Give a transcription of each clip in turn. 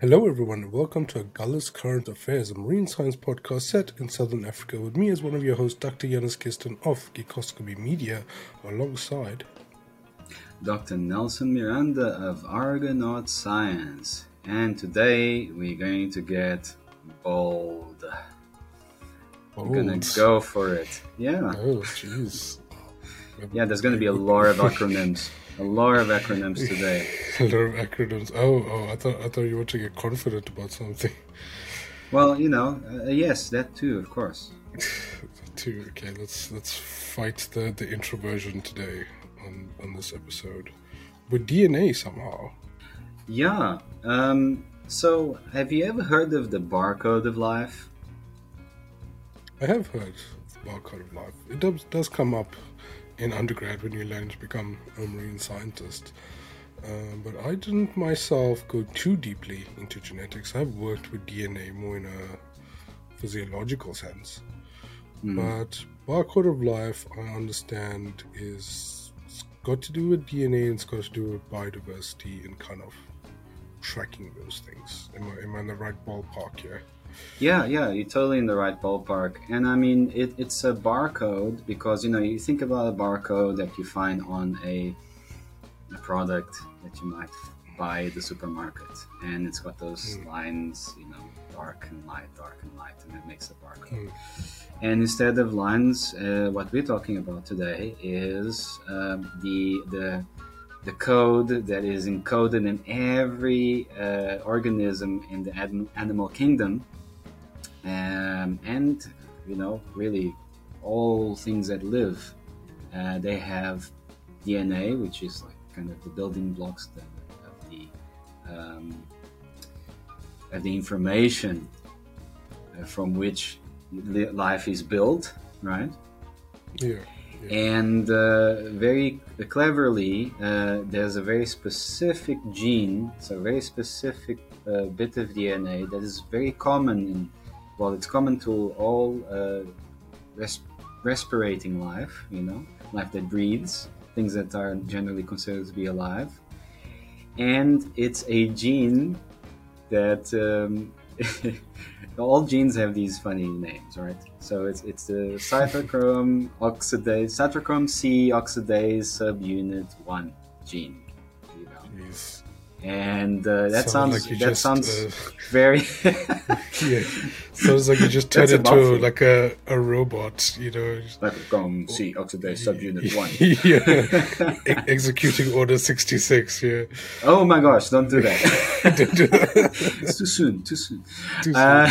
Hello, everyone, and welcome to Agulhas Current Affairs, a marine science podcast set in southern Africa, with me as one of your hosts, Dr. Yanis Kisten of Geekoscopy Media, alongside Dr. Nelson Miranda of Argonaut Science. And today we're going to get bold. We're gonna go for it. Yeah. Oh, jeez. Yeah, there's gonna be a lot of acronyms. A lot of acronyms today. A lot of acronyms. Oh, oh, I thought I thought you were to get confident about something. Well, you know, uh, yes, that too, of course. Too. Okay, let's let's fight the the introversion today on on this episode with DNA somehow. Yeah. Um, so, have you ever heard of the barcode of life? I have heard of the barcode of life. It does, does come up in undergrad when you learn to become a marine scientist. Um, but I didn't myself go too deeply into genetics. I've worked with DNA more in a physiological sense. Hmm. But barcode of life, I understand, is it's got to do with DNA and it's got to do with biodiversity and kind of tracking those things. Am I, am I in the right ballpark here? Yeah, yeah, you're totally in the right ballpark. And I mean, it, it's a barcode because, you know, you think about a barcode that you find on a, a product that you might buy at the supermarket. And it's got those Mm. lines, you know, dark and light, dark and light, and that makes a barcode. Mm. And instead of lines, uh, what we're talking about today is um, the, the, the code that is encoded in every uh, organism in the animal kingdom um, and you know really all things that live uh, they have dna which is like kind of the building blocks that, of the um, of the information uh, from which li- life is built right Yeah. and uh, very cleverly, uh, there's a very specific gene, so a very specific uh, bit of DNA that is very common in, well, it's common to all uh, res- respirating life, you know, life that breathes, things that are generally considered to be alive. And it's a gene that um, all genes have these funny names, right? So it's it's the cytochrome oxidase, cytochrome C oxidase subunit one gene. You know, Jeez. And uh, that Sounds sounds like that just, sounds uh, very Yeah. Sounds like you just a into like a, a robot, you know. cytochrome C oxidase subunit one. yeah. E- executing order 66, yeah. Oh my gosh! Don't do that. Don't do that. it's too soon. Too soon. Too soon. Uh,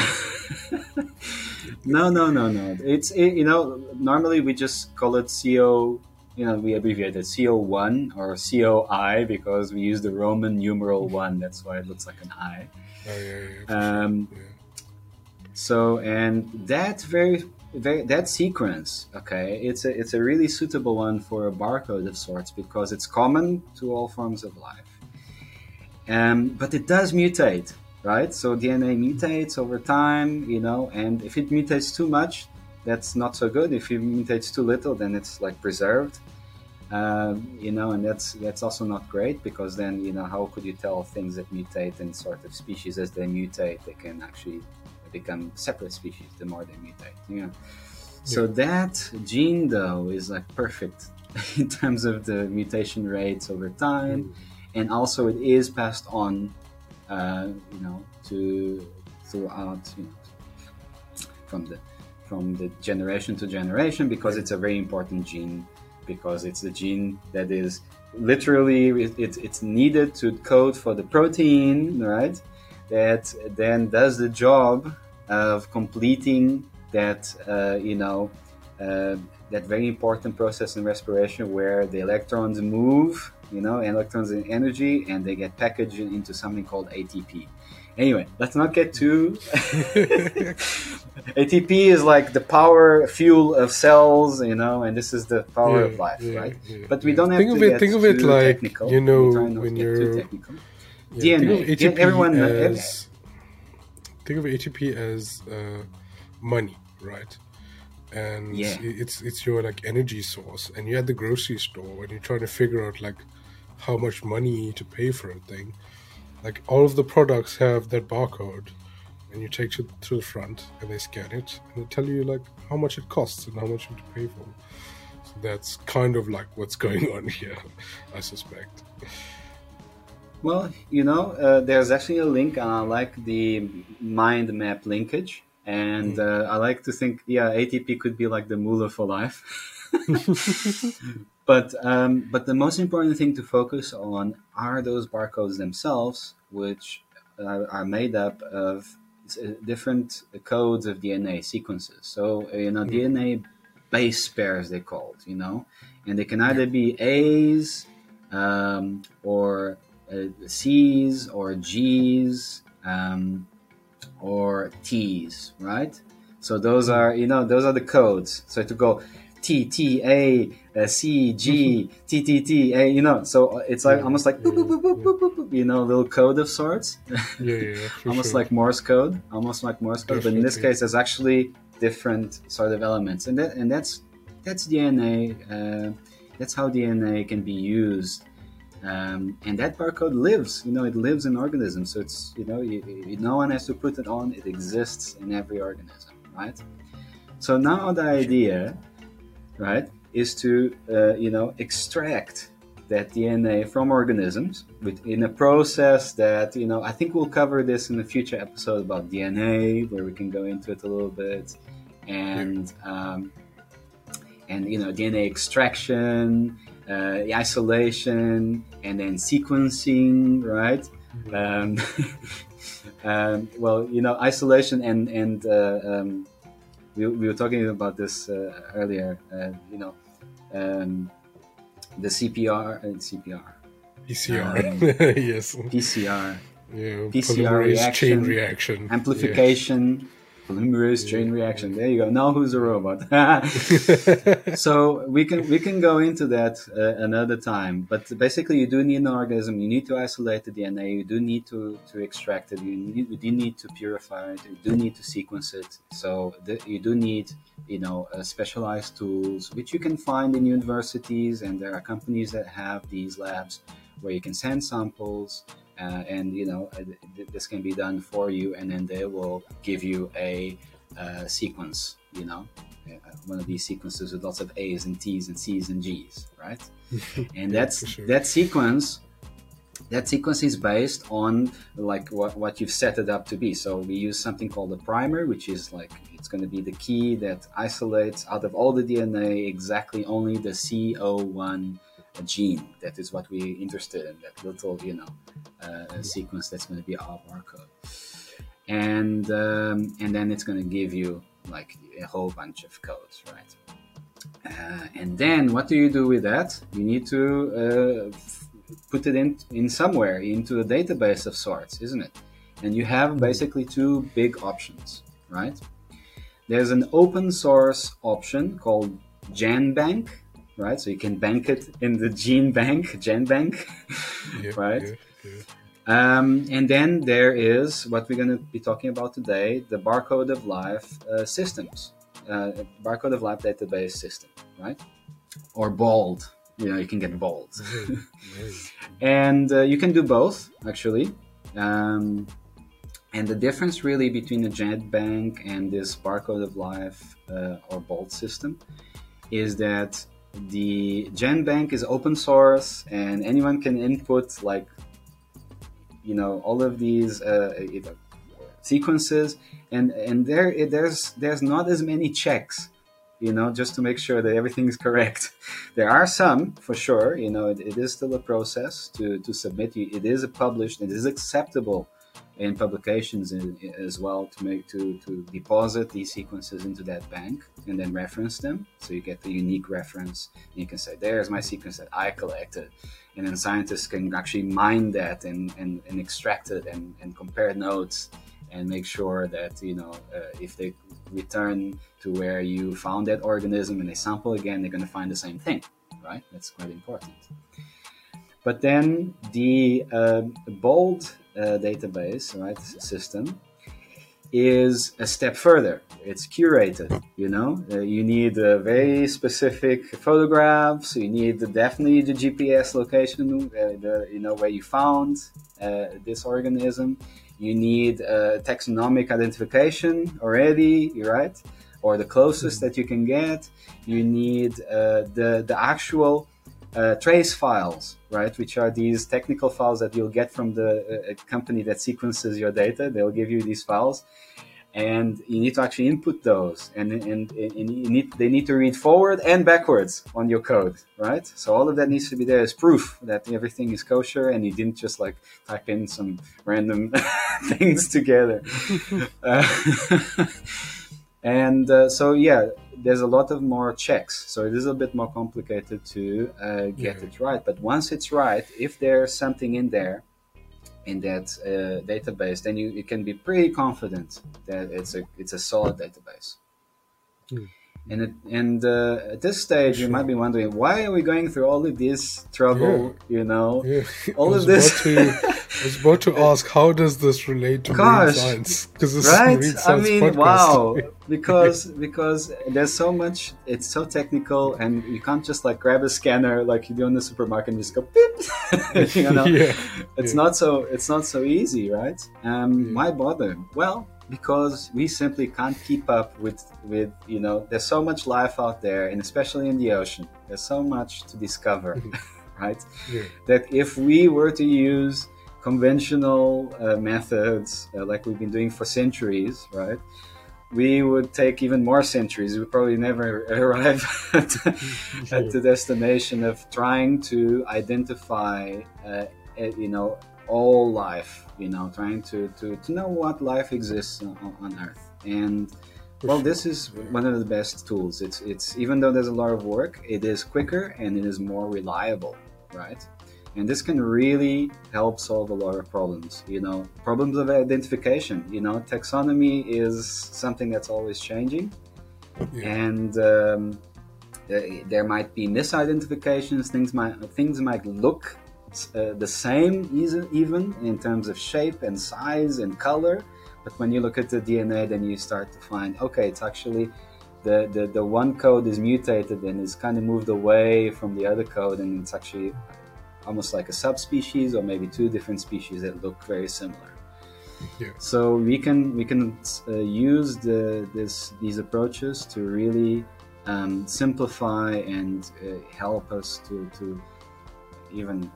no, no, no, no. It's it, you know normally we just call it CO. You know we abbreviate it CO one or COI because we use the Roman numeral one. That's why it looks like an I. oh, yeah, yeah, for sure. Um, yeah. so and that very very that sequence okay it's a it's a really suitable one for a barcode of sorts because it's common to all forms of life um, but it does mutate right so dna mutates over time you know and if it mutates too much that's not so good. If it mutates too little then it's like preserved um, you know and that's that's also not great because then you know how could you tell things that mutate and sort of species? As they mutate they can actually become separate species the more they mutate you know. So that gene though is like perfect in terms of the mutation rates over time. And also it is passed on uh, you know to throughout you know from the from the generation to generation because it's a very important gene because it's the gene that is literally it, it's it's needed to code for the protein right? That then does the job of completing that uh, you know uh, that very important process in respiration where the electrons move you know electrons in energy and they get packaged into something called ATP anyway let's not get too ATP is like the power fuel of cells you know and this is the power of life yeah, right yeah, but we don't have think to of it, get think of it like technical. you know We try not when to get too you're technical. yeah, DNA. Think of ATP everyone- as think of ATP as uh, money, right? And Yeah. it's it's your like energy source, and you're at the grocery store when you're trying to figure out like how much money you need to pay for a thing. Like all of the products have that barcode, and you take it to the front and they scan it and they tell you like how much it costs and how much you have to pay for. So that's kind of like what's going on here, I suspect. Well, you know, uh, there's actually a link, and I like the mind map linkage. And mm. uh, I like to think, yeah, ATP could be like the moolah for life. but um, but the most important thing to focus on are those barcodes themselves, which are, are made up of uh, different codes of DNA sequences. So you know, mm. DNA base pairs they called, you know, and they can either be A's um, or uh, C's or G's um, or T's, right? So those hmm. are you know those are the codes. So to go T T A uh, C G T T T A, you know, so it's like yeah, almost like boop, boop, boop, boop, boop, boop, you know, little code of sorts. Yeah, yeah, almost sure. like Morse code, almost like Morse code. Definitely. But in this case, there's actually different sort of elements, and that and that's that's DNA. Uh, that's how DNA can be used um, and that barcode lives you know it lives in organisms so it's you know you, you, no one has to put it on it exists in every organism right so now the idea right is to uh, you know extract that dna from organisms with, in a process that you know i think we'll cover this in a future episode about dna where we can go into it a little bit and um, and you know dna extraction uh, isolation and then sequencing, right? Um, um, well, you know, isolation and and uh, um, we, we were talking about this uh, earlier. Uh, you know, um, the CPR and CPR. PCR, um, yes. PCR. Yeah, PCR reaction, chain reaction, amplification. Polymerase chain reaction. There you go. Now who's a robot? so we can we can go into that uh, another time. But basically, you do need an organism. You need to isolate the DNA. You do need to, to extract it. You, need, you do need to purify it. You do need to sequence it. So the, you do need you know uh, specialized tools, which you can find in universities, and there are companies that have these labs where you can send samples uh, and you know uh, this can be done for you and then they will give you a uh, sequence you know? Uh, one of these sequences with lots of a's and t's and c's and g's right? And that's sure. that sequence that sequence is based on like what, what you've set it up to be. So we use something called a primer which is like it's going to be the key that isolates out of all the dna exactly only the co1 gene that is what we're interested in that little you know uh, sequence that's going to be our barcode. And um, and then it's going to give you like a whole bunch of codes right? Uh, and then what do you do with that? You need to uh, put it in in somewhere into a database of sorts isn't it? And you have basically two big options right? There's an open source option called genbank right so you can bank it in the gene bank genbank yeah, right yeah um, and then there is what we're going to be talking about today the barcode of life uh, systems, uh, barcode of life database system, right? Or BOLD. You know, you can get BOLD. and uh, you can do both, actually. Um, and the difference really between the GenBank and this barcode of life uh, or BOLD system is that the GenBank is open source and anyone can input like you know all of these uh, sequences, and and there there's there's not as many checks you know, just to make sure that everything is correct. There are some, for sure. You know, it, it is still a process to, to submit. It is published. It is acceptable in publications in, as well to make to, to deposit these sequences into that bank and then reference them. So you get the unique reference. And you can say, "There's my sequence that I collected," and then scientists can actually mine that and, and, and extract it and, and compare notes and make sure that you know uh, if they return to where you found that organism and they sample again, they're going to find the same thing, right? That's quite important. But then the uh, BOLD uh, database, right, system, is a step further. It's curated, you know. Uh, you need uh, very specific photographs. You need the, definitely the GPS location, uh, the, you know, where you found uh, this organism. You need uh, taxonomic identification already, right? Or the closest that you can get. You need uh, the the actual uh, trace files, right? Which are these technical files that you'll get from the uh, company that sequences your data. They'll give you these files, and you need to actually input those, and and, and you need they need to read forward and backwards on your code, right? So all of that needs to be there as proof that everything is kosher, and you didn't just like type in some random things together. uh, and uh, so yeah there's a lot of more checks so it is a bit more complicated to uh, get it right but once it's right if there's something in there in that uh, database then you, you can be pretty confident that it's a it's a solid database mm. And it, and uh, at this stage, sure. you might be wondering why are we going through all of this trouble? Yeah. You know, yeah. all of this. To, I was about to ask, how does this relate to Gosh, science? Because this right? I mean, podcast. wow. because because there's so much. It's so technical, and you can't just like grab a scanner like you do in the supermarket and just go beep. you know, yeah. it's not so it's not so easy, right? Um, why bother? Well because we simply can't keep up with with you know there's so much life out there and especially in the ocean there's so much to discover right yeah. that if we were to use conventional uh, methods uh, like we've been doing for centuries right? We would take even more centuries. We probably never arrive at, at the destination of trying to identify uh, you know all life you know trying to to, to know what life exists on, on earth. And well this is one of the best tools. It's it's even though there's a lot of work it is quicker and it is more reliable right and this can really help solve a lot of problems you know problems of identification. You know taxonomy is something that's always changing. Yeah. and um, there might be misidentifications. Things might things might look uh, the same even in terms of shape and size and color. But when you look at the dna then you start to find okay it's actually the, the, the one code is mutated and is kind of moved away from the other code and it's actually almost like a subspecies or maybe two different species that look very similar yeah. so we can we can uh, use the this these approaches to really um, simplify and uh, help us to, to even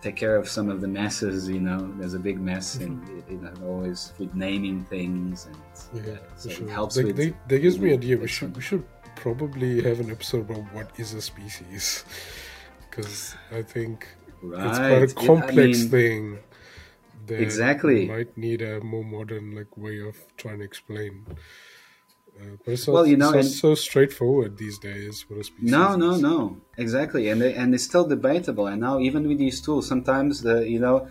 take care of some of the messes. You know, there's a big mess, and mm-hmm. you know, always with naming things, and yeah, uh, so sure. it helps. Like, with, they, that gives me an idea. We should we should probably have an episode about what is a species, because I think right. it's quite a complex I mean, thing. That exactly might need a more modern like way of trying to explain. Uh, but it's well, you know, it's so straightforward these days. What a species no, no, no, exactly, and they, and it's still debatable. And now, even with these tools, sometimes the you know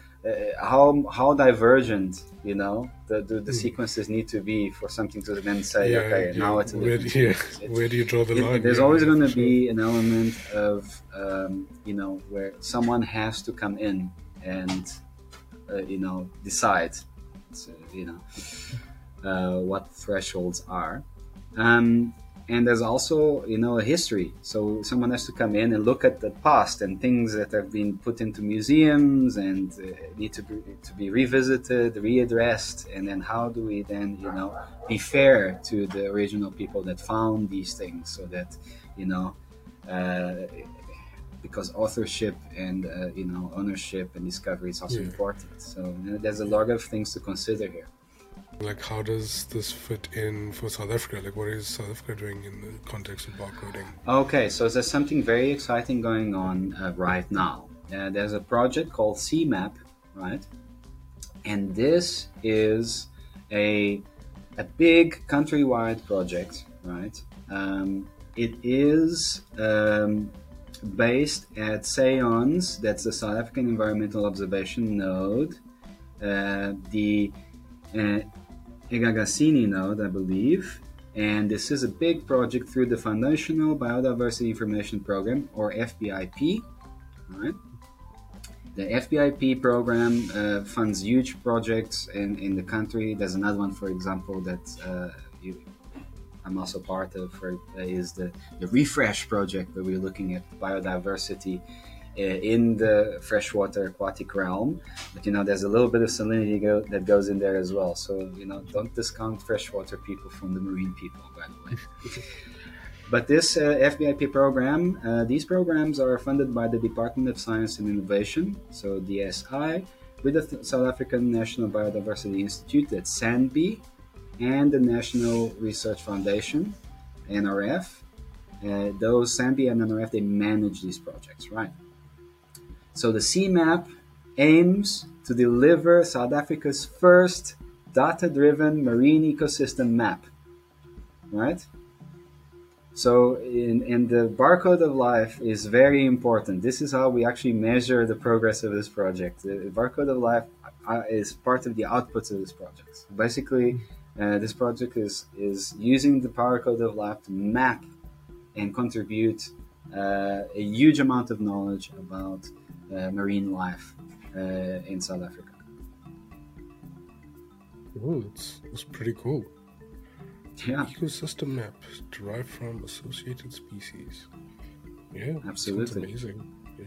how how divergent you know the the, the mm. sequences need to be for something to then say, yeah, okay, yeah. now it's a where, yeah. where do you draw the line? It, there's always going to sure. be an element of um, you know where someone has to come in and uh, you know decide, so, you know. Uh, what thresholds are. Um, and there's also, you know, a history. So someone has to come in and look at the past and things that have been put into museums and uh, need to be, to be revisited, readdressed, and then how do we then, you know, be fair to the original people that found these things, so that, you know, uh, because authorship and uh, you know ownership and discovery is also yeah. important. So you know, there's a lot of things to consider here. Like, how does this fit in for South Africa? Like, what is South Africa doing in the context of barcoding? Okay, so there's something very exciting going on uh, right now. Uh, there's a project called CMAP, right? And this is a a big countrywide project, right? Um, it is um, based at SAEONS, that's the South African Environmental Observation Node. Uh, the uh, Egagasini node, I believe. And this is a big project through the Foundational Biodiversity Information Program, or FBIP. Right? the FBIP program uh, funds huge projects in, in the country. There's another one, for example, that uh, you, I'm also part of, for, uh, is the, the Refresh project, where we're looking at biodiversity in the freshwater aquatic realm. But you know, there's a little bit of salinity go- that goes in there as well. So you know, don't discount freshwater people from the marine people, by the way. But this uh, FBIP program, uh, these programs are funded by the Department of Science and Innovation, so DSI, with the Th- South African National Biodiversity Institute, that's SANBI, and the National Research Foundation, NRF. Uh, those SANBI and NRF, they manage these projects, right? So the CMAP aims to deliver South Africa's first data-driven marine ecosystem map, right? So, in, in the barcode of life is very important. This is how we actually measure the progress of this project. The barcode of life uh, is part of the outputs of this project. Basically, uh, this project is is using the barcode of life to map and contribute uh, a huge amount of knowledge about marine life uh, in South Africa. Oh, it's, it's pretty cool. Yeah, Ecosystem map derived from associated species. Yeah, Absolutely. amazing. Yeah.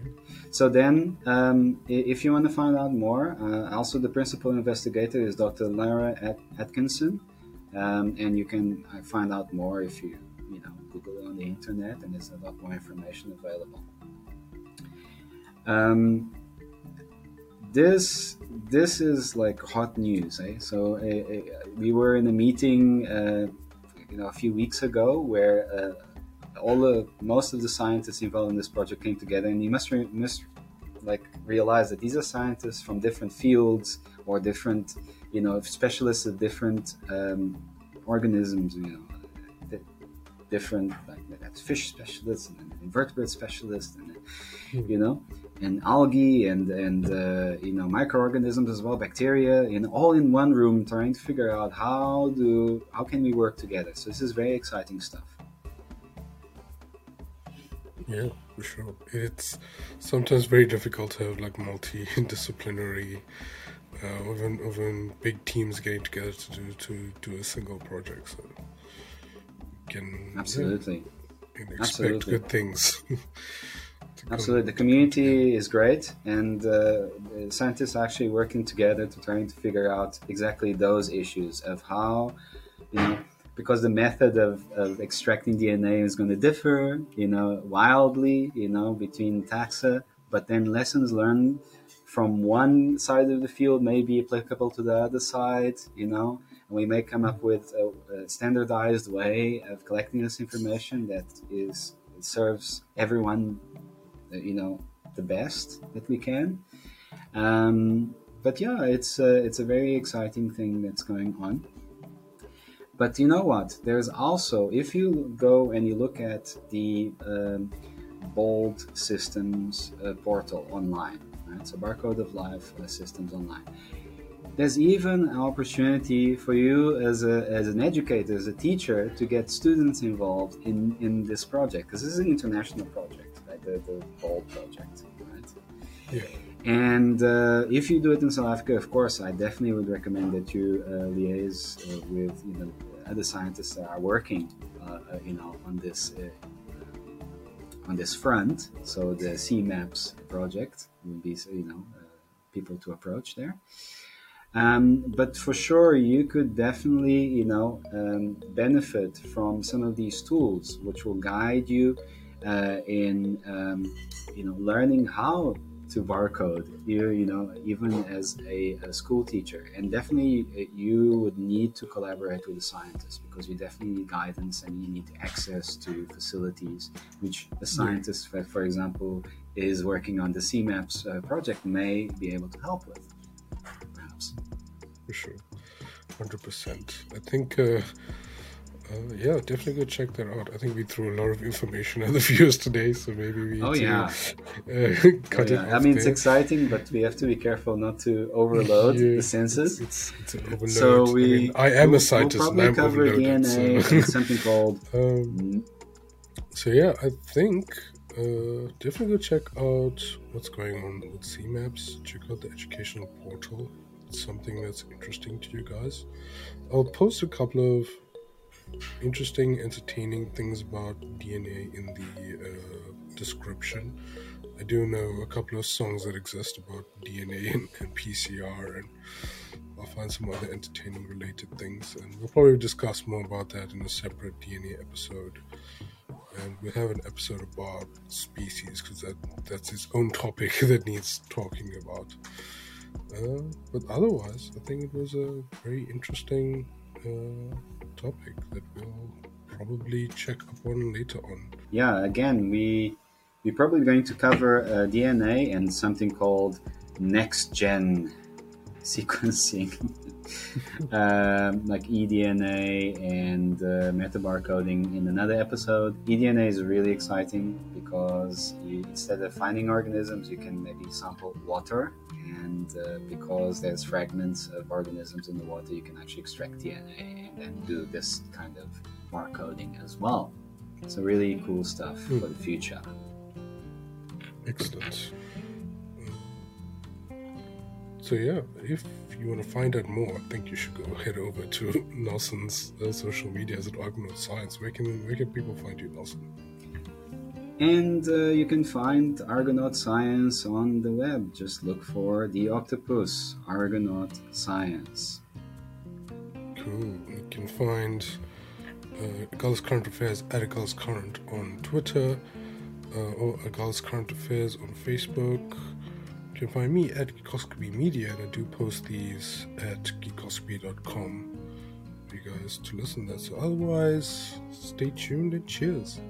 So then, um, if you want to find out more, uh, also the principal investigator is Dr. Lara At- Atkinson, um, and you can uh, find out more if you you know Google on the internet, and there's a lot more information available. Um, this this is like hot news, eh? So uh, we were in a meeting, uh, you know, a few weeks ago where. Uh, all the most of the scientists involved in this project came together, and you must re- must like realize that these are scientists from different fields or different, you know, specialists of different um, organisms. You know, di- different like that's fish specialists and invertebrate specialists, and you know, and algae and and uh, you know microorganisms as well, bacteria, know, all in one room, trying to figure out how do how can we work together. So this is very exciting stuff. Yeah, for sure. It's sometimes very difficult to have like multidisciplinary, uh, even even big teams getting together to do to do a single project. So you can Absolutely. you can expect Absolutely. good things. Absolutely, the community is great, and uh, scientists are actually working together to trying to figure out exactly those issues of how, you know, because the method of, of extracting DNA is going to differ, you know, wildly, you know, between taxa, but then lessons learned from one side of the field may be applicable to the other side, you know, and we may come up with a, a standardized way of collecting this information that is serves everyone you know the best that we can. Um, but yeah it's a, it's a very exciting thing that's going on. But you know what? There's also if you go and you look at the um, bold systems uh, portal online right? So barcode of life uh, systems online. There's even an opportunity for you as, a, as an educator, as a teacher, to get students involved in, in this project because this is an international project? The, the BOLD project, right? Yeah. And uh, if you do it in South Africa, of course, I definitely would recommend that you uh, liaise uh, with you know other scientists that are working, uh, uh, you know, on this uh, on this front. So the CMAPS project would be you know uh, people to approach there. Um, but for sure, you could definitely, you know, um, benefit from some of these tools, which will guide you uh, in, um, you know, learning how to barcode. You, you know, even as a, a school teacher, and definitely uh, you would need to collaborate with a scientist because you definitely need guidance and you need access to facilities, which a scientist, for, for example, is working on the CMAPS uh, project may be able to help with. Perhaps. for sure, hundred percent. I think, uh, uh, yeah, definitely go check that out. I think we threw a lot of information at the viewers today, so maybe we Oh, to, yeah. uh, cut Oh, it. yeah. I off mean, it's exciting, but we have to be careful not to overload Yeah, the senses. It's, it's, it's an overload. So we, I, mean, I am we'll- a scientist We'll probably I'm cover. DNA so. and something called um, so yeah, I think uh, definitely go check out what's going on with CMAPS. Check out the educational portal. It's something that's interesting to you guys. I'll post a couple of interesting, entertaining things about DNA in the uh, description. I do know a couple of songs that exist about DNA and, and PCR, and I'll find some other entertaining related things, and we'll probably discuss more about that in a separate DNA episode. And we'll have an episode about species because that that's its own topic that needs talking about. Uh, but otherwise, I think it was a very interesting uh, topic that we'll probably check upon later on. Yeah, again, we we're probably going to cover uh, DNA and something called next gen sequencing, um, like eDNA and uh, metabarcoding in another episode. eDNA is really exciting because you, instead of finding organisms, you can maybe sample water, and uh, because there's fragments of organisms in the water, you can actually extract DNA and then do this kind of barcoding as well. So really cool stuff mm. for the future. Excellent. So yeah, if you want to find out more, I think you should go head over to Nelson's uh, social medias at Argonaut Science. Where can where can people find you, Nelson? And uh, you can find Argonaut Science on the web. Just look for the octopus Argonaut Science. Cool. You can find uh, Agulhas Current Affairs at Agulhas Current on Twitter uh, or Agulhas Current Affairs on Facebook. You can find me at Geekoscopy Media, and I do post these at geekoscopy.com for you guys to listen to. So, otherwise, stay tuned and cheers.